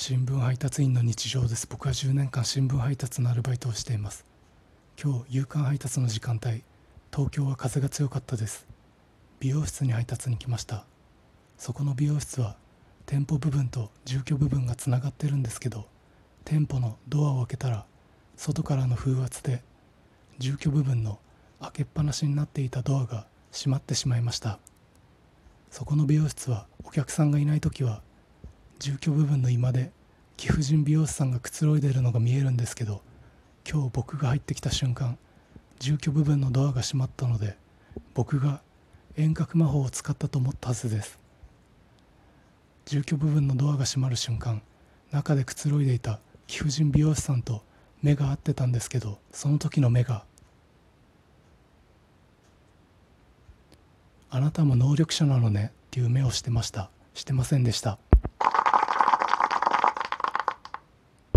新聞配達員の日常です。僕は10年間新聞配達のアルバイトをしています。今日夕刊配達の時間帯東京は風が強かったです。美容室に配達に来ました。そこの美容室は店舗部分と住居部分がつながってるんですけど店舗のドアを開けたら外からの風圧で住居部分の開けっぱなしになっていたドアが閉まってしまいました。そこの美容室はお客さんがいない時は住居部分の居間で貴婦人美容師さんがくつろいでいるのが見えるんですけど今日僕が入ってきた瞬間住居部分のドアが閉まったので僕が遠隔魔法を使ったと思ったはずです。住居部分のドアが閉まる瞬間中でくつろいでいた貴婦人美容師さんと目が合ってたんですけどその時の目があなたも能力者なのねっていう目をしてました。してませんでした。